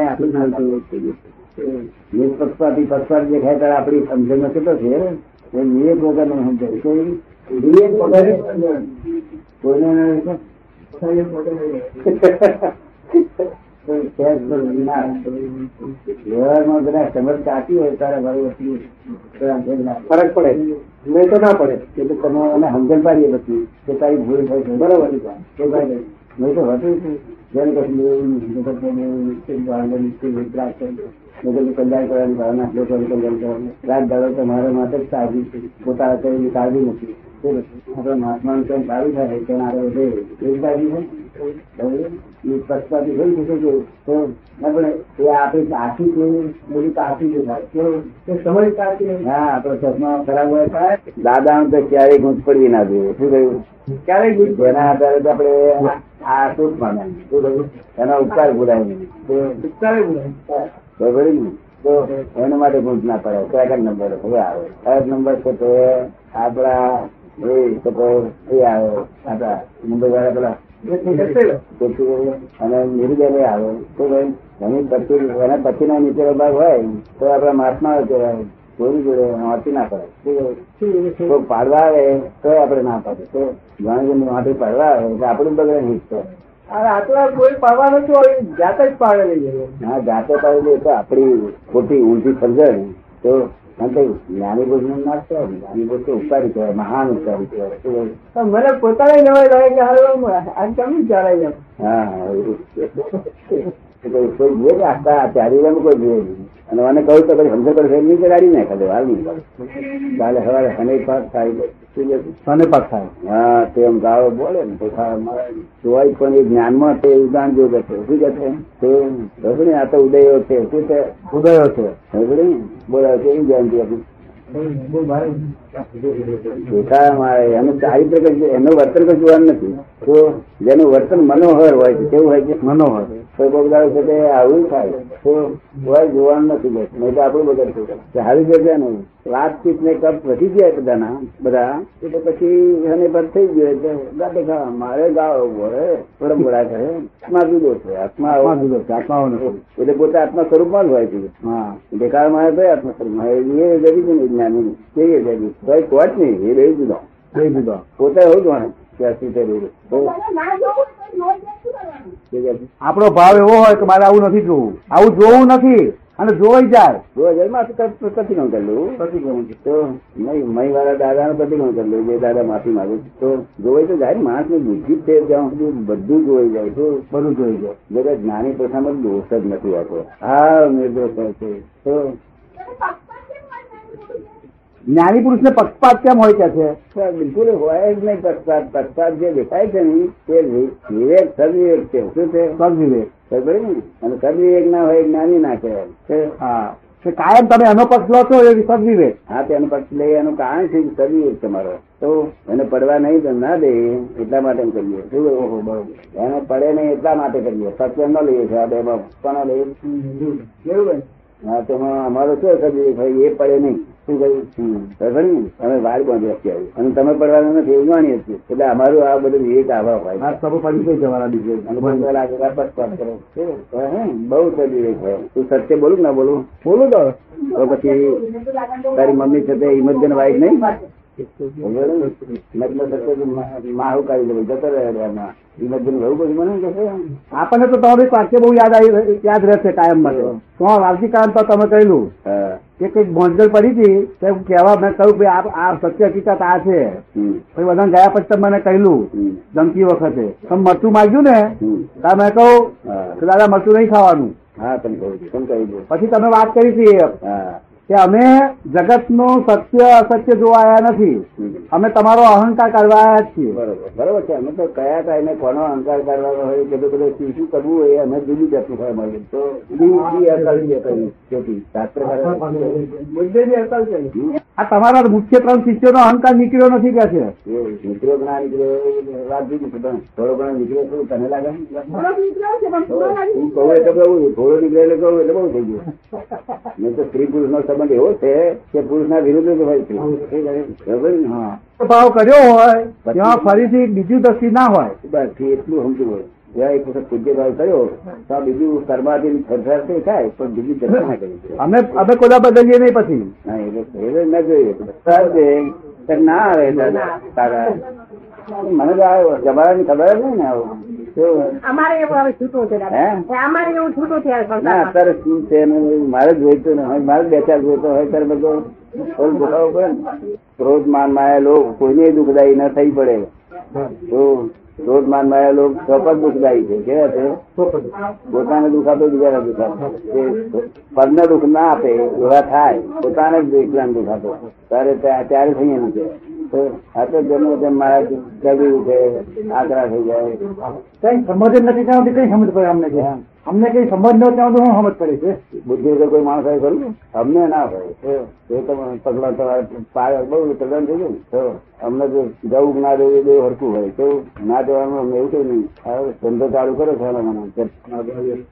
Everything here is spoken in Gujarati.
આપણું ચાલતું નિષ્પક્ષપાતી પક્ષપાત દેખાય ત્યારે આપણી સમજણ કેટલો છે એ વિવેક વગર નો સમજાય કોઈ વિવેક વગર. કોઈને કોઈ સહેજ પણ ના. વ્યવહારમાં બધા સમજ કાચી હોય ત્યારે મારી વસ્તુ. ફરક પડે. નહીં તો ના પડે. એટલે તમે એને સમજણ પાડીએ પછી કે તારી ભૂલ થઈ છે. બરાબર. નહીં તો હતું જ. કશું લેવું નહીં, જગતને લેવું નહીં, કે ભાવનાની કે વિતરાગ છે. લોકોનું કલ્યાણ કરવાની ભાવના લોકોનું કલ્યાણ કરવાનું. રાત દાડો તમારા માટે જ સાજી છે. પોતા અત્યારે કાળજી નથી. આપણા મહાત્માનું કંઈ સારું થાય તેના આગળ એક બાજુ છે? પક્ષપાતી થઈ શકે છે તો એ આપણી હા ચશ્મા ખરાબ હોય થાય. દાદા ક્યારેય ગૂંચ પડવી ના જોઈએ. શું કહ્યું ક્યારેય ગુજરે એના આધારે આપણે આ શું કહ્યું એનો ઉપકાર ભૂલાય નહીં. ને? તો એના માટે ગૂંચ ના પડે. સેકન્ડ નંબર હવે આવે. થર્ડ નંબર છે તો આપડા એ તો એ આવે. આપડા મુંબઈ વાળા પેલા અને આવે તો એની પછી તો આપણા મહાત્મા કહેવાય ચોરી જોડે વાંચી ના કરાય તો પાડવા આવે તો આપણે ના પાડે તો જણ માટે પાડવા આવે એટલે આપણું બગડે નહીં તો તો જાતે જ પાડેલી હા જાતે પાડેલી તો આપણી ખોટી ઊંધી સમજણ તો કારણ કે જ્ઞાની ભોજન ના કહેવાય જ્ઞાની ભોજ તો ઉપકારી કહેવાય મહાન ઉપકારી કહેવાય? પણ મને પોતાને નવાઈ લાગે કે હાલ કેમ વિચારાય એમ હા કોઈ જોઈએ આખા ચારી રંગ કોઈ જોઈએ નહીં. અને મને કહ્યું તો કઈ સમજો કરશે નહીં ગાડી નાખે તો વાર નહીં કરે કાલે સવારે શનિ પાક થાય શનિ પાક થાય. હા તે એમ ગાળો બોલે ને જોવાય પણ એ જ્ઞાનમાં તે ઉદાહરણ જો કે છે શું કે છે તે ખબર આ તો ઉદયો છે શું છે? ઉદયો છે. ખબર ને બોલે કેવી એનું ચારિત્ર એનું વર્તન જોવાનું નથી. તો જેનું વર્તન મનોહર હોય છે કેવું હોય છે? મનોહર. તો દાડો છે તે આવું થાય તો હોય જોવાનું નથી બસ. નહીં તો આપણું બગડ થઈ જાય સારું છે છે વાતચીત ને કપ વધી ગયા બધાના બધા એટલે પછી એને પર થઈ ગયો એટલે ગાતે ખા મારે ગાળો બોલે પરમપરા કરે આત્મા જુદો છે આત્મા જુદો છે, આત્મા. એટલે પોતે આત્મા સ્વરૂપમાં જ હોય છે. હા દેખાડ મારે તો આત્મા સ્વરૂપમાં એ જ્ઞાની એ જડી કોઈ કોટ નહીં એ રહી જુદો. એ જુદો. પોતે એવું જ આપણો ભાવ એવો હોય કે મારે આવું નથી જોવું. આવું જોવું નથી અને જોવાઈ જાય. દો જાય માં પ્રતિક્રમણ કરેલું પ્રતિક્રમણ તો મય વાળા દાદા નું પ્રતિક્રમણ કરેલું જે દાદા માફી માંગે તો જોઈ તો જાય માણસની બુદ્ધિ છે ત્યાં સુધી બધું જોવાઈ જાય તો બધું જોઈ જાય. જગત જ્ઞાની પ્રથામાં દોષ જ નથી હોતો હા નિર્દોષ છે. તો જ્ઞાની પુરુષ ને પક્ષપાત કેમ હોય કે છે? બિલકુલ હોય જ નહીં પક્ષપાત. પક્ષપાત જે દેખાય છે ને તે વિવેક સદવિવેક છે. શું છે? સદવિવેક. ખબર ને? અને સદવિવેક ના હોય જ્ઞાની ના કહેવાય. હા. કાયમ તમે એનો પક્ષ લો છો એ સદવિવેક? હા તેનો પક્ષ લઈ એનું કારણ છે સદવિવેક તમારો. તો? એને પડવા નહીં તો ના દે એટલા માટે કરીએ. શું? ઓહો બરોબર. એને પડે નહીં એટલા માટે કરીએ. સત્ય ન લઈએ છીએ આ બે માં પણ લઈએ હા તો અમારો શું સદવિવેક ભાઈ એ પડે નહીં. શું કહ્યું? અમે વાર બાંધી અત્યારે. અને તમે પડવાનું નથી એવું જાણીએ છીએ. એટલે અમારું આ બધું વિવેક આવા હોય આ પડી જવાના બીજે? બહુ સદવિવેક હોય. તું સત્ય બોલું ના બોલું? બોલું તો. તો પછી તારી મમ્મી છે તે હિંમતજન વાઈફ નહીં? માહુ કાઢી જતો રહે એમાં હિંમતજન બહુ બધું મને આપણને તો તમારું વાક્ય બહુ યાદ આવી યાદ રહેશે કાયમ માટે. તો કાયમ તો તમે કહેલું. કે કંઈક મોંજગળ પડી હતી તો હું કહેવા મેં કહ્યું કે આ સત્ય હકીકત આ છે. પછી બધા ગયા પછી તમે મને કહેલું. ધમકી વખતે. તમે મરચું માગ્યું ને હમ. મેં કહું દાદા મરચું નહીં ખાવાનું. હા તમે કહું છું. તમે કહી દો પછી તમે વાત કરી હતી કે અમે જગતનું સત્ય અસત્ય જોવા આવ્યા નથી. અમે તમારો અહંકાર કરવા આવ્યા છીએ. બરોબર બરોબર છે. અમે તો કયા એને કોનો અહંકાર કરવાનો હોય કે બધું શું શું કરવું હોય એ અમે જુદી જાતનું હોય મળે તો. આ તમારા મુખ્ય ત્રણ શિષ્યોનો અહંકાર નીકળ્યો નથી કે છે? નીકળ્યો ના નીકળ્યો વાત જુદી છે પણ થોડો ઘણો નીકળ્યો શું તને લાગે? હું કહું એટલે કહું થોડો નીકળે એટલે કહું એટલે બહુ થઈ ગયું. નહીં તો સ્ત્રી પુરુષ નો સંબંધ એવો છે કે પુરુષના વિરુદ્ધ હોય છે. ભાવ કર્યો હોય ત્યાં ફરીથી બીજું દ્રષ્ટિ ના હોય. બસ એટલું સમજવું હોય. જ્યાં એક વખત પૂજ્ય ભાવ કર્યો તો આ બીજું કર્માધીન ફરફર તે થાય પણ બીજી દર્શન ના કરી અમે અમે કોલા બદલીએ નહીં પછી. ના એટલે ના જોઈએ. ના આવે દાદા મને તો આ જમાડાની ખબર જ નહીં ને આવું? અમારે એવું છૂટું છે અમારે એવું છૂટું છે ના અત્યારે શું છે મારે જ જોઈતું ને. હોય મારે બે ચાર જોઈતો હોય ત્યારે બધો થોડું દુખાવો પડે ને. ક્રોધ માન માયા લોક કોઈને દુઃખદાયી ન થઈ પડે. તો ક્રોધ માન માયા લોક ચોપક દુઃખદાયી છે. કેવા છે? પોતાને દુઃખ આપે બીજાને દુઃખ આપે. પદને દુઃખ ના આપે એવા થાય પોતાને જ એકલાને દુઃખ આપે. ત્યારે ત્યારે થઈ એમ છે આ તો જન્મ જેમ મારા જગી ઉઠે આકરા થઈ જાય. કઈ સમજ જ નથી ત્યાં કઈ સમજ પડે અમને કે? અમને કઈ સમજ ન ત્યાં સુધી સમજ પડે છે? બુદ્ધિ વગર કોઈ માણસ આવે ખરું? અમને ના હોય. એ તો પગલા તમારે પાય બહુ પ્રદાન થઈ ગયું તો અમને જો જવું ના જવું એ બે હરખું હોય. તો ના જવાનું અમને એવું કઈ નહીં. ધંધો ચાલુ કરો છો મને Unfortunately